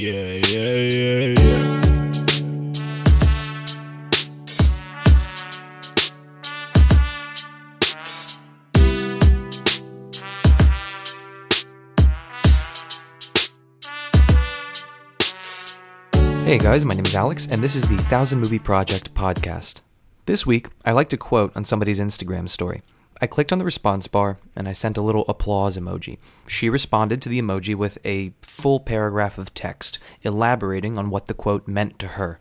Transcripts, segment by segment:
Yeah, yeah, yeah, yeah. Hey guys, my name is Alex, and this is the Thousand Movie Project podcast. This week, I like to quote on somebody's Instagram story. I clicked on the response bar and I sent a little applause emoji. She responded to the emoji with a full paragraph of text, elaborating on what the quote meant to her.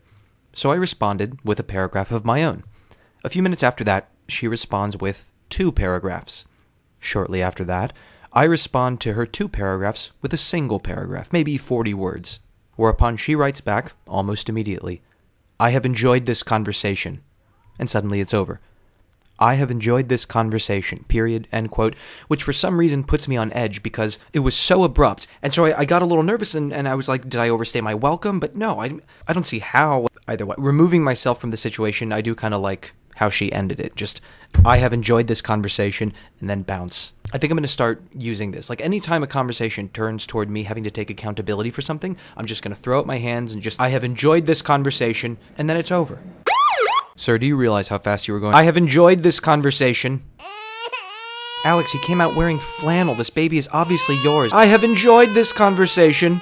So I responded with a paragraph of my own. A few minutes after that, she responds with two paragraphs. Shortly after that, I respond to her two paragraphs with a single paragraph, maybe 40 words. Whereupon she writes back, almost immediately, I have enjoyed this conversation. And suddenly it's over. I have enjoyed this conversation, period, end quote, which for some reason puts me on edge because it was so abrupt. And so I, I got a little nervous and, and I was like, did I overstay my welcome? But no, I, I don't see how either way. Removing myself from the situation, I do kind of like how she ended it. Just, I have enjoyed this conversation, and then bounce. I think I'm going to start using this. Like, anytime a conversation turns toward me having to take accountability for something, I'm just going to throw up my hands and just, I have enjoyed this conversation, and then it's over. Sir, do you realize how fast you were going? I have enjoyed this conversation. Alex, he came out wearing flannel. This baby is obviously yours. I have enjoyed this conversation.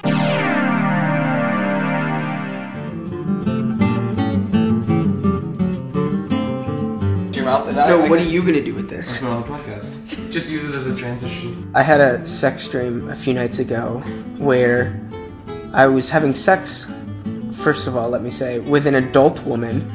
No, what are you gonna do with this? on the podcast. Just use it as a transition. I had a sex dream a few nights ago where I was having sex, first of all, let me say, with an adult woman.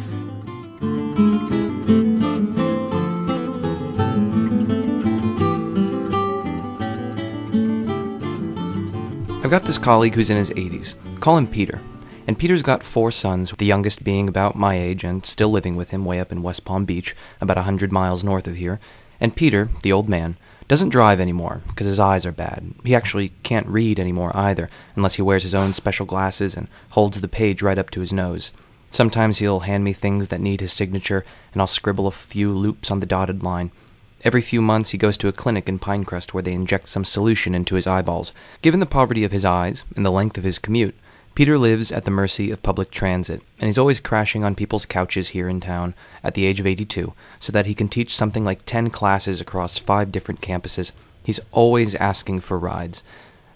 Got this colleague who's in his 80s. Call him Peter. And Peter's got four sons, the youngest being about my age and still living with him way up in West Palm Beach, about a hundred miles north of here. And Peter, the old man, doesn't drive anymore because his eyes are bad. He actually can't read anymore either, unless he wears his own special glasses and holds the page right up to his nose. Sometimes he'll hand me things that need his signature, and I'll scribble a few loops on the dotted line. Every few months, he goes to a clinic in Pinecrest where they inject some solution into his eyeballs. Given the poverty of his eyes and the length of his commute, Peter lives at the mercy of public transit, and he's always crashing on people's couches here in town at the age of 82, so that he can teach something like 10 classes across five different campuses. He's always asking for rides.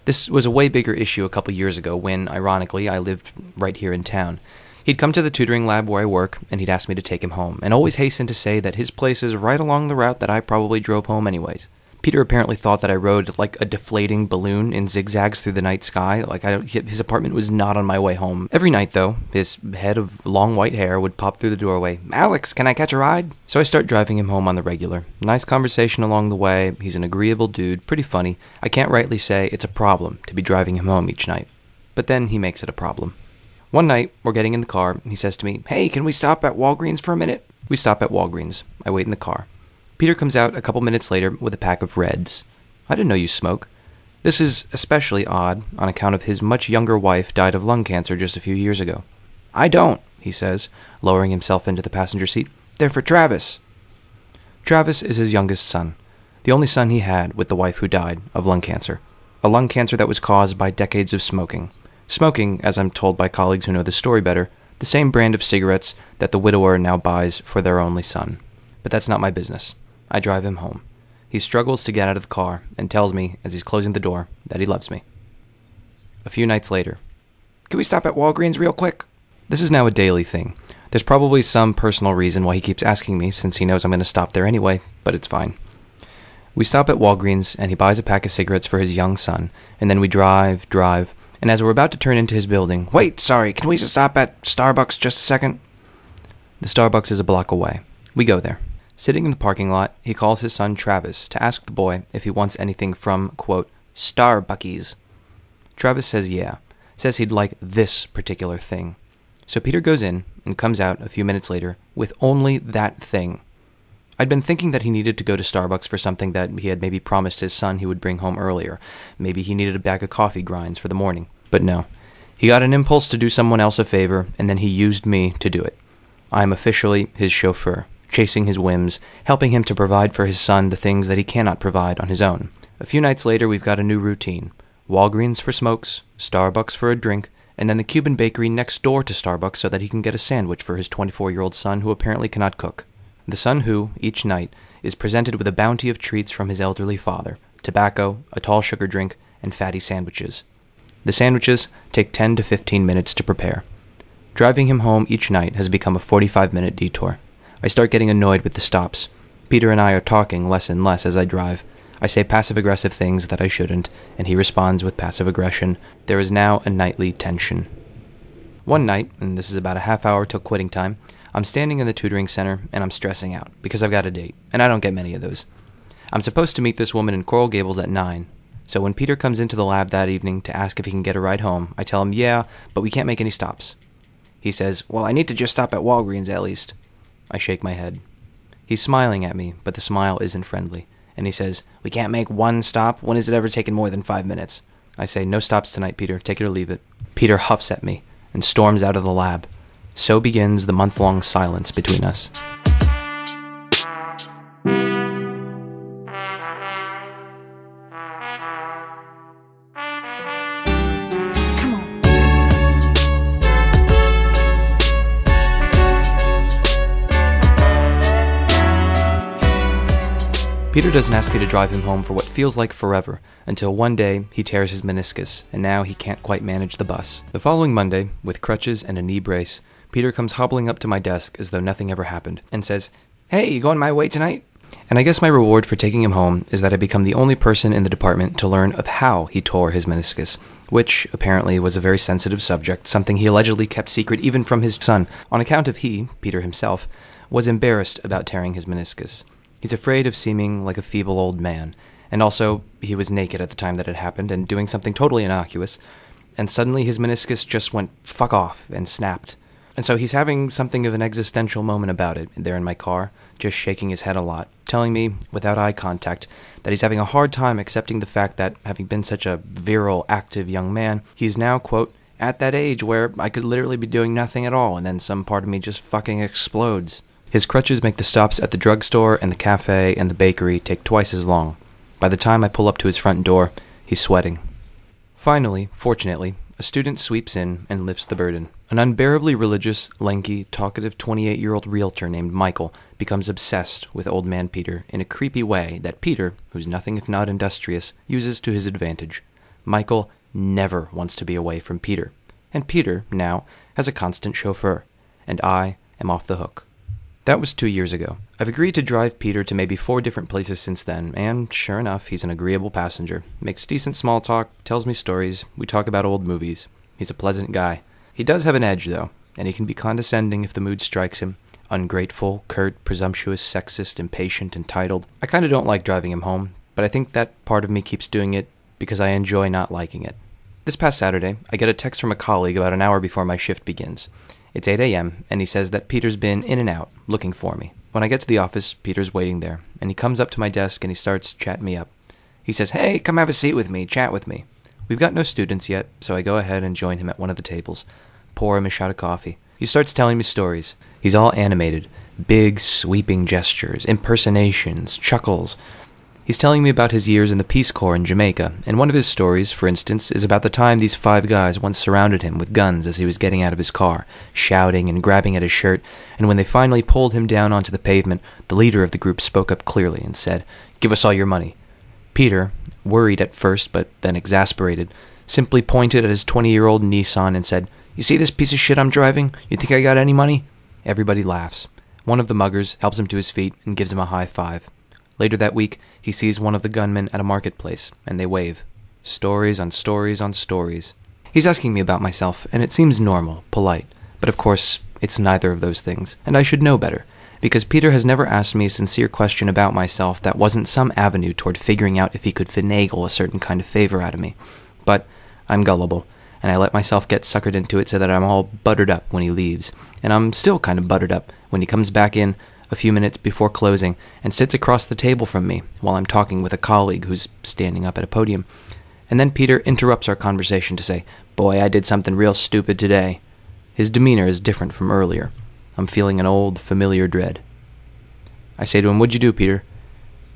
This was a way bigger issue a couple years ago when, ironically, I lived right here in town. He'd come to the tutoring lab where I work, and he'd ask me to take him home, and always hasten to say that his place is right along the route that I probably drove home anyways. Peter apparently thought that I rode like a deflating balloon in zigzags through the night sky. Like I, his apartment was not on my way home. Every night, though, his head of long white hair would pop through the doorway. Alex, can I catch a ride? So I start driving him home on the regular. Nice conversation along the way. He's an agreeable dude, pretty funny. I can't rightly say it's a problem to be driving him home each night. But then he makes it a problem. One night, we're getting in the car, and he says to me, Hey, can we stop at Walgreens for a minute? We stop at Walgreens. I wait in the car. Peter comes out a couple minutes later with a pack of Reds. I didn't know you smoke. This is especially odd on account of his much younger wife died of lung cancer just a few years ago. I don't, he says, lowering himself into the passenger seat. They're for Travis. Travis is his youngest son, the only son he had with the wife who died of lung cancer, a lung cancer that was caused by decades of smoking. Smoking, as I'm told by colleagues who know the story better, the same brand of cigarettes that the widower now buys for their only son. But that's not my business. I drive him home. He struggles to get out of the car and tells me, as he's closing the door, that he loves me. A few nights later, Can we stop at Walgreens real quick? This is now a daily thing. There's probably some personal reason why he keeps asking me since he knows I'm going to stop there anyway, but it's fine. We stop at Walgreens and he buys a pack of cigarettes for his young son, and then we drive, drive, and as we're about to turn into his building, wait, sorry, can we just stop at Starbucks just a second? The Starbucks is a block away. We go there. Sitting in the parking lot, he calls his son Travis to ask the boy if he wants anything from, quote, Starbuckies. Travis says yeah, says he'd like this particular thing. So Peter goes in and comes out a few minutes later with only that thing. I'd been thinking that he needed to go to Starbucks for something that he had maybe promised his son he would bring home earlier. Maybe he needed a bag of coffee grinds for the morning. But no. He got an impulse to do someone else a favor, and then he used me to do it. I am officially his chauffeur chasing his whims, helping him to provide for his son the things that he cannot provide on his own. A few nights later, we've got a new routine Walgreens for smokes, Starbucks for a drink, and then the Cuban bakery next door to Starbucks so that he can get a sandwich for his 24 year old son who apparently cannot cook. The son who, each night, is presented with a bounty of treats from his elderly father tobacco, a tall sugar drink, and fatty sandwiches. The sandwiches take 10 to 15 minutes to prepare. Driving him home each night has become a 45 minute detour. I start getting annoyed with the stops. Peter and I are talking less and less as I drive. I say passive aggressive things that I shouldn't, and he responds with passive aggression. There is now a nightly tension. One night, and this is about a half hour till quitting time, I'm standing in the tutoring center and I'm stressing out because I've got a date, and I don't get many of those. I'm supposed to meet this woman in Coral Gables at 9, so when Peter comes into the lab that evening to ask if he can get a ride home, I tell him, yeah, but we can't make any stops. He says, Well, I need to just stop at Walgreens at least. I shake my head. He's smiling at me, but the smile isn't friendly, and he says, We can't make one stop. When has it ever taken more than five minutes? I say, No stops tonight, Peter. Take it or leave it. Peter huffs at me and storms out of the lab. So begins the month long silence between us. Peter doesn't ask me to drive him home for what feels like forever, until one day he tears his meniscus, and now he can't quite manage the bus. The following Monday, with crutches and a knee brace, Peter comes hobbling up to my desk as though nothing ever happened, and says, Hey, you going my way tonight? And I guess my reward for taking him home is that I become the only person in the department to learn of how he tore his meniscus, which apparently was a very sensitive subject, something he allegedly kept secret even from his son, on account of he, Peter himself, was embarrassed about tearing his meniscus. He's afraid of seeming like a feeble old man, and also he was naked at the time that it happened and doing something totally innocuous, and suddenly his meniscus just went fuck off and snapped. And so he's having something of an existential moment about it there in my car, just shaking his head a lot, telling me, without eye contact, that he's having a hard time accepting the fact that, having been such a virile, active young man, he's now, quote, at that age where I could literally be doing nothing at all, and then some part of me just fucking explodes. His crutches make the stops at the drugstore and the cafe and the bakery take twice as long. By the time I pull up to his front door, he's sweating. Finally, fortunately, a student sweeps in and lifts the burden. An unbearably religious, lanky, talkative 28 year old realtor named Michael becomes obsessed with old man Peter in a creepy way that Peter, who's nothing if not industrious, uses to his advantage. Michael never wants to be away from Peter. And Peter, now, has a constant chauffeur. And I am off the hook. That was two years ago. I've agreed to drive Peter to maybe four different places since then, and sure enough, he's an agreeable passenger. Makes decent small talk, tells me stories, we talk about old movies. He's a pleasant guy. He does have an edge, though, and he can be condescending if the mood strikes him. Ungrateful, curt, presumptuous, sexist, impatient, entitled. I kinda don't like driving him home, but I think that part of me keeps doing it because I enjoy not liking it. This past Saturday, I get a text from a colleague about an hour before my shift begins. It's 8 a.m., and he says that Peter's been in and out, looking for me. When I get to the office, Peter's waiting there, and he comes up to my desk and he starts chatting me up. He says, Hey, come have a seat with me, chat with me. We've got no students yet, so I go ahead and join him at one of the tables, pour him a shot of coffee. He starts telling me stories. He's all animated, big, sweeping gestures, impersonations, chuckles, He's telling me about his years in the Peace Corps in Jamaica, and one of his stories, for instance, is about the time these five guys once surrounded him with guns as he was getting out of his car, shouting and grabbing at his shirt, and when they finally pulled him down onto the pavement, the leader of the group spoke up clearly and said, Give us all your money. Peter, worried at first but then exasperated, simply pointed at his 20 year old Nissan and said, You see this piece of shit I'm driving? You think I got any money? Everybody laughs. One of the muggers helps him to his feet and gives him a high five. Later that week, he sees one of the gunmen at a marketplace, and they wave. Stories on stories on stories. He's asking me about myself, and it seems normal, polite. But of course, it's neither of those things, and I should know better, because Peter has never asked me a sincere question about myself that wasn't some avenue toward figuring out if he could finagle a certain kind of favor out of me. But I'm gullible, and I let myself get suckered into it so that I'm all buttered up when he leaves, and I'm still kind of buttered up when he comes back in a few minutes before closing and sits across the table from me while I'm talking with a colleague who's standing up at a podium. And then Peter interrupts our conversation to say, Boy, I did something real stupid today. His demeanor is different from earlier. I'm feeling an old, familiar dread. I say to him, What'd you do, Peter?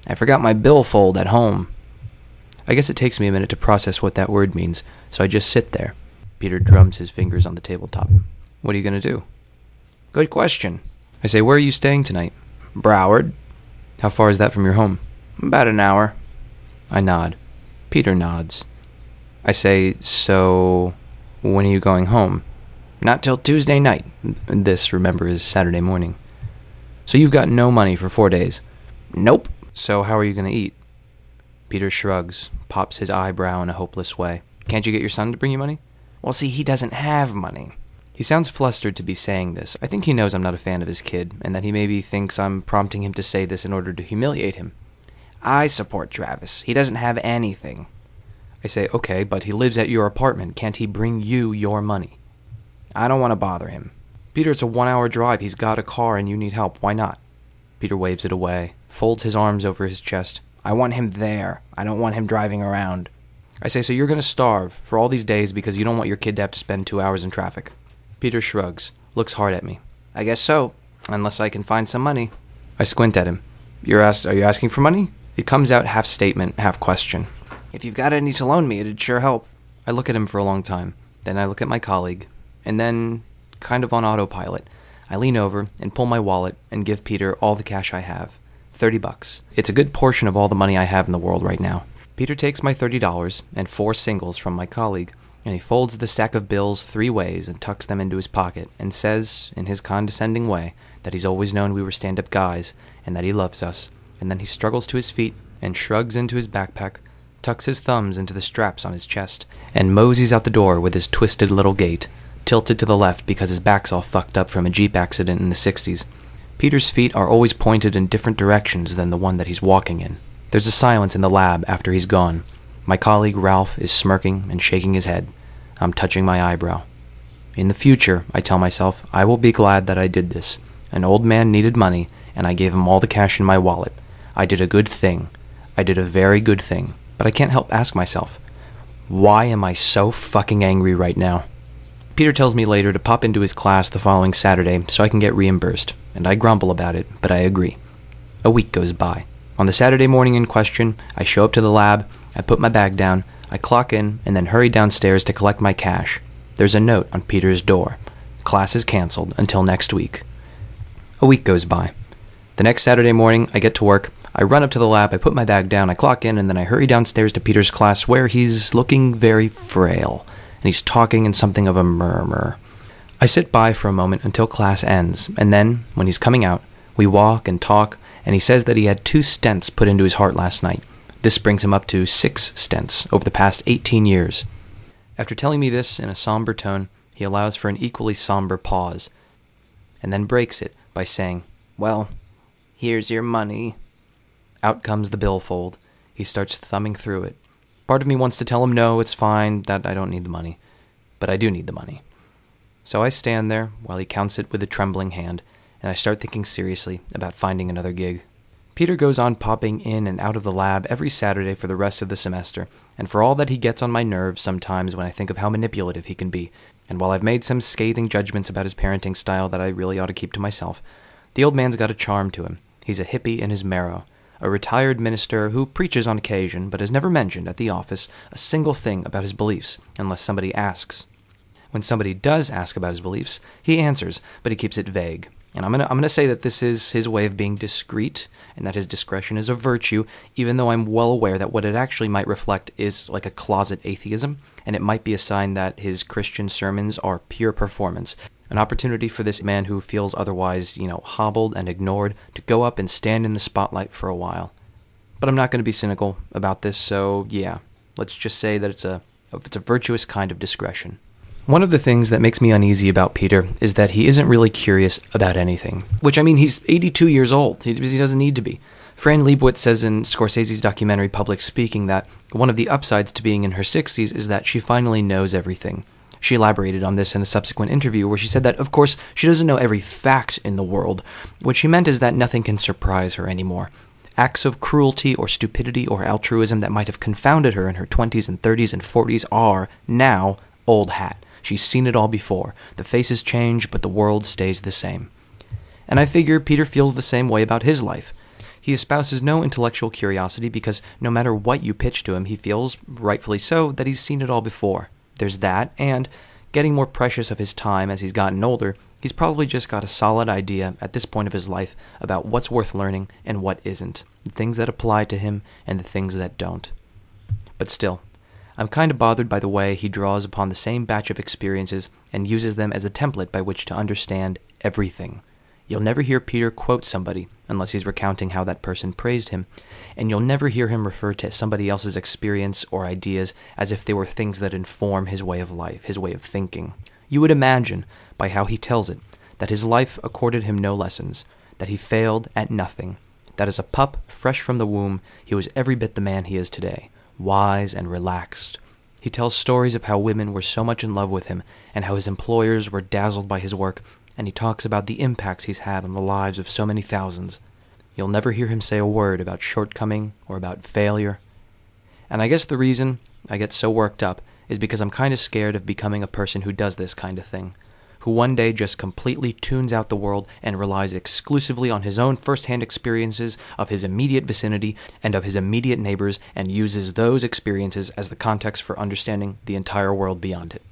I forgot my billfold at home. I guess it takes me a minute to process what that word means, so I just sit there. Peter drums his fingers on the tabletop. What are you going to do? Good question. I say, Where are you staying tonight? Broward. How far is that from your home? About an hour. I nod. Peter nods. I say, So, when are you going home? Not till Tuesday night. This, remember, is Saturday morning. So you've got no money for four days? Nope. So how are you going to eat? Peter shrugs, pops his eyebrow in a hopeless way. Can't you get your son to bring you money? Well, see, he doesn't have money. He sounds flustered to be saying this. I think he knows I'm not a fan of his kid, and that he maybe thinks I'm prompting him to say this in order to humiliate him. I support Travis. He doesn't have anything. I say, okay, but he lives at your apartment. Can't he bring you your money? I don't want to bother him. Peter, it's a one hour drive. He's got a car and you need help. Why not? Peter waves it away, folds his arms over his chest. I want him there. I don't want him driving around. I say, so you're going to starve for all these days because you don't want your kid to have to spend two hours in traffic. Peter shrugs, looks hard at me. I guess so, unless I can find some money. I squint at him. You're asked, are you asking for money? It comes out half statement, half question. If you've got any to loan me, it'd sure help. I look at him for a long time. Then I look at my colleague, and then, kind of on autopilot, I lean over and pull my wallet and give Peter all the cash I have. 30 bucks. It's a good portion of all the money I have in the world right now. Peter takes my $30 and four singles from my colleague, and he folds the stack of bills three ways and tucks them into his pocket and says, in his condescending way, that he's always known we were stand up guys and that he loves us. And then he struggles to his feet and shrugs into his backpack, tucks his thumbs into the straps on his chest, and moseys out the door with his twisted little gait, tilted to the left because his back's all fucked up from a Jeep accident in the 60s. Peter's feet are always pointed in different directions than the one that he's walking in. There's a silence in the lab after he's gone. My colleague Ralph is smirking and shaking his head. I'm touching my eyebrow. In the future, I tell myself, I will be glad that I did this. An old man needed money, and I gave him all the cash in my wallet. I did a good thing. I did a very good thing. But I can't help ask myself, why am I so fucking angry right now? Peter tells me later to pop into his class the following Saturday so I can get reimbursed, and I grumble about it, but I agree. A week goes by. On the Saturday morning in question, I show up to the lab, I put my bag down, I clock in, and then hurry downstairs to collect my cash. There's a note on Peter's door. Class is canceled until next week. A week goes by. The next Saturday morning, I get to work. I run up to the lab, I put my bag down, I clock in, and then I hurry downstairs to Peter's class where he's looking very frail, and he's talking in something of a murmur. I sit by for a moment until class ends, and then, when he's coming out, we walk and talk, and he says that he had two stents put into his heart last night. This brings him up to six stents over the past 18 years. After telling me this in a somber tone, he allows for an equally somber pause, and then breaks it by saying, Well, here's your money. Out comes the billfold. He starts thumbing through it. Part of me wants to tell him no, it's fine, that I don't need the money. But I do need the money. So I stand there while he counts it with a trembling hand, and I start thinking seriously about finding another gig. Peter goes on popping in and out of the lab every Saturday for the rest of the semester, and for all that he gets on my nerves sometimes when I think of how manipulative he can be, and while I've made some scathing judgments about his parenting style that I really ought to keep to myself, the old man's got a charm to him. He's a hippie in his marrow, a retired minister who preaches on occasion but has never mentioned at the office a single thing about his beliefs unless somebody asks. When somebody does ask about his beliefs, he answers, but he keeps it vague. And I'm gonna I'm gonna say that this is his way of being discreet, and that his discretion is a virtue, even though I'm well aware that what it actually might reflect is like a closet atheism, and it might be a sign that his Christian sermons are pure performance, an opportunity for this man who feels otherwise, you know, hobbled and ignored to go up and stand in the spotlight for a while. But I'm not going to be cynical about this, so yeah, let's just say that it's a it's a virtuous kind of discretion. One of the things that makes me uneasy about Peter is that he isn't really curious about anything. Which, I mean, he's 82 years old. He, doesn't need to be. Fran Lebowitz says in Scorsese's documentary Public Speaking that one of the upsides to being in her 60s is that she finally knows everything. She elaborated on this in a subsequent interview where she said that, of course, she doesn't know every fact in the world. What she meant is that nothing can surprise her anymore. Acts of cruelty or stupidity or altruism that might have confounded her in her 20s and 30s and 40s are, now, old hat. She's seen it all before. The faces change, but the world stays the same. And I figure Peter feels the same way about his life. He espouses no intellectual curiosity because no matter what you pitch to him, he feels, rightfully so, that he's seen it all before. There's that, and getting more precious of his time as he's gotten older, he's probably just got a solid idea at this point of his life about what's worth learning and what isn't, the things that apply to him and the things that don't. But still, I'm kind of bothered by the way he draws upon the same batch of experiences and uses them as a template by which to understand everything. You'll never hear Peter quote somebody unless he's recounting how that person praised him, and you'll never hear him refer to somebody else's experience or ideas as if they were things that inform his way of life, his way of thinking. You would imagine, by how he tells it, that his life accorded him no lessons, that he failed at nothing, that as a pup fresh from the womb he was every bit the man he is today, wise and relaxed. He tells stories of how women were so much in love with him and how his employers were dazzled by his work and he talks about the impacts he's had on the lives of so many thousands. You'll never hear him say a word about shortcoming or about failure. And I guess the reason I get so worked up is because I'm kind of scared of becoming a person who does this kind of thing, who one day just completely tunes out the world and relies exclusively on his own first hand experiences of his immediate vicinity and of his immediate neighbors and uses those experiences as the context for understanding the entire world beyond it.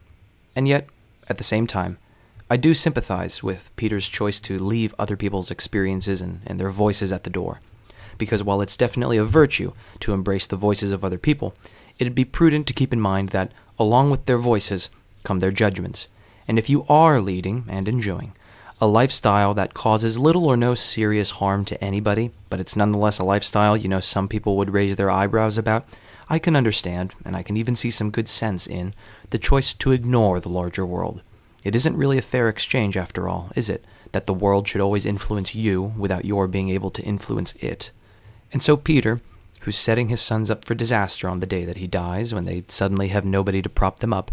And yet, at the same time, I do sympathize with Peter's choice to leave other people's experiences and, and their voices at the door. Because while it's definitely a virtue to embrace the voices of other people, it'd be prudent to keep in mind that, along with their voices, come their judgments. And if you are leading and enjoying a lifestyle that causes little or no serious harm to anybody, but it's nonetheless a lifestyle you know some people would raise their eyebrows about, I can understand, and I can even see some good sense in, the choice to ignore the larger world. It isn't really a fair exchange, after all, is it? That the world should always influence you without your being able to influence it. And so Peter, who's setting his sons up for disaster on the day that he dies, when they suddenly have nobody to prop them up,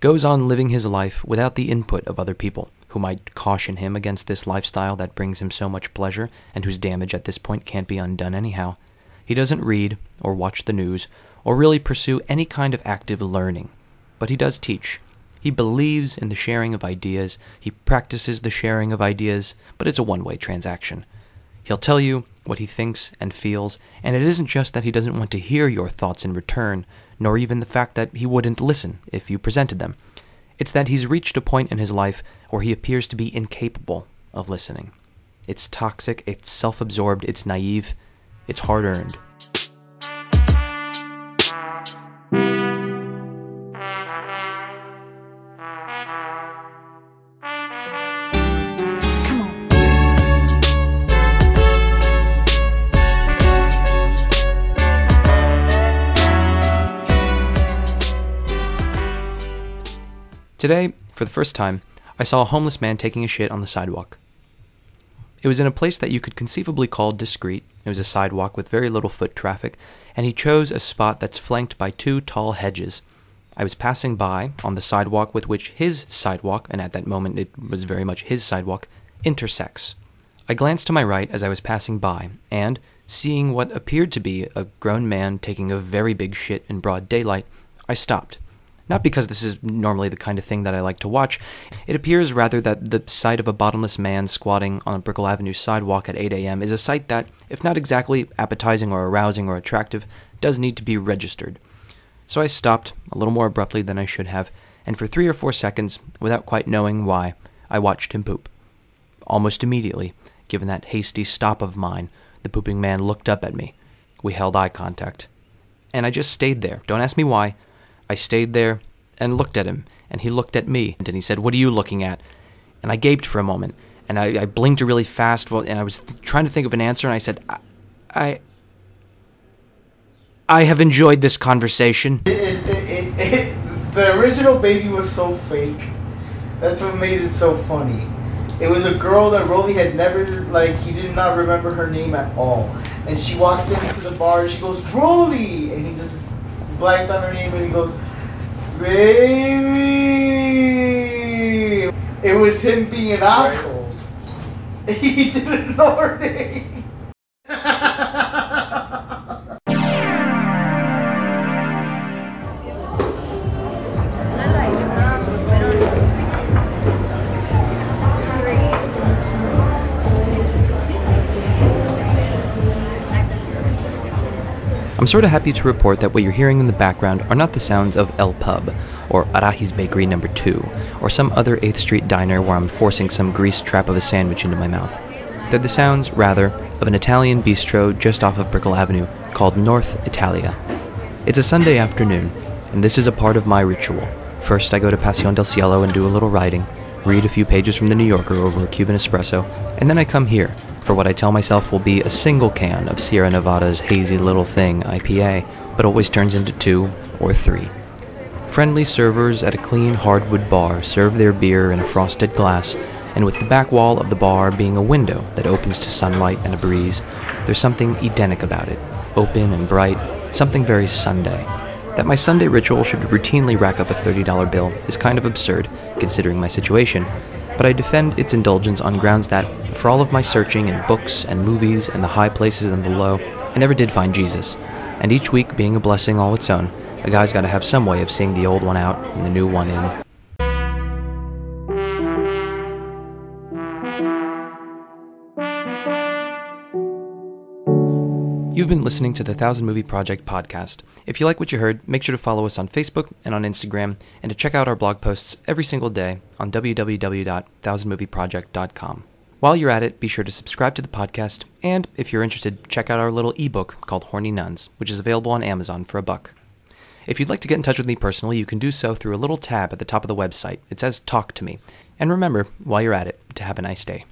goes on living his life without the input of other people who might caution him against this lifestyle that brings him so much pleasure and whose damage at this point can't be undone anyhow. He doesn't read or watch the news or really pursue any kind of active learning, but he does teach he believes in the sharing of ideas, he practices the sharing of ideas, but it's a one way transaction. He'll tell you what he thinks and feels, and it isn't just that he doesn't want to hear your thoughts in return, nor even the fact that he wouldn't listen if you presented them. It's that he's reached a point in his life where he appears to be incapable of listening. It's toxic, it's self absorbed, it's naive, it's hard earned. Today, for the first time, I saw a homeless man taking a shit on the sidewalk. It was in a place that you could conceivably call discreet. It was a sidewalk with very little foot traffic, and he chose a spot that's flanked by two tall hedges. I was passing by on the sidewalk with which his sidewalk, and at that moment it was very much his sidewalk, intersects. I glanced to my right as I was passing by, and, seeing what appeared to be a grown man taking a very big shit in broad daylight, I stopped. Not because this is normally the kind of thing that I like to watch. It appears rather that the sight of a bottomless man squatting on a Brickell Avenue sidewalk at 8 a.m. is a sight that, if not exactly appetizing or arousing or attractive, does need to be registered. So I stopped, a little more abruptly than I should have, and for three or four seconds, without quite knowing why, I watched him poop. Almost immediately, given that hasty stop of mine, the pooping man looked up at me. We held eye contact. And I just stayed there. Don't ask me why. I stayed there and looked at him, and he looked at me, and he said, What are you looking at? And I gaped for a moment, and I, I blinked really fast, and I was th- trying to think of an answer, and I said, I, I, I have enjoyed this conversation. It, it, it, the original baby was so fake. That's what made it so funny. It was a girl that Rolly had never, like, he did not remember her name at all. And she walks into the bar, and she goes, Rolly! And he just blanked on her name and he goes, Baby! It was him being an asshole. He didn't know her name. I'm sort of happy to report that what you're hearing in the background are not the sounds of El Pub, or Arahi's Bakery number 2, or some other 8th Street diner where I'm forcing some grease trap of a sandwich into my mouth. They're the sounds, rather, of an Italian bistro just off of Brickell Avenue called North Italia. It's a Sunday afternoon, and this is a part of my ritual. First, I go to Pasión del Cielo and do a little writing, read a few pages from the New Yorker over a Cuban espresso, and then I come here for what I tell myself will be a single can of Sierra Nevada's hazy little thing IPA, but always turns into two or three. Friendly servers at a clean hardwood bar serve their beer in a frosted glass, and with the back wall of the bar being a window that opens to sunlight and a breeze, there's something Edenic about it, open and bright, something very Sunday. That my Sunday ritual should routinely rack up a $30 bill is kind of absurd, considering my situation, but I defend its indulgence on grounds that, for all of my searching in books and movies and the high places and the low, I never did find Jesus. And each week being a blessing all its own, a guy's gotta have some way of seeing the old one out and the new one in. You've been listening to the Thousand Movie Project podcast. If you like what you heard, make sure to follow us on Facebook and on Instagram, and to check out our blog posts every single day on www.thousandmovieproject.com. While you're at it, be sure to subscribe to the podcast, and if you're interested, check out our little ebook called Horny Nuns, which is available on Amazon for a buck. If you'd like to get in touch with me personally, you can do so through a little tab at the top of the website. It says Talk to Me. And remember, while you're at it, to have a nice day.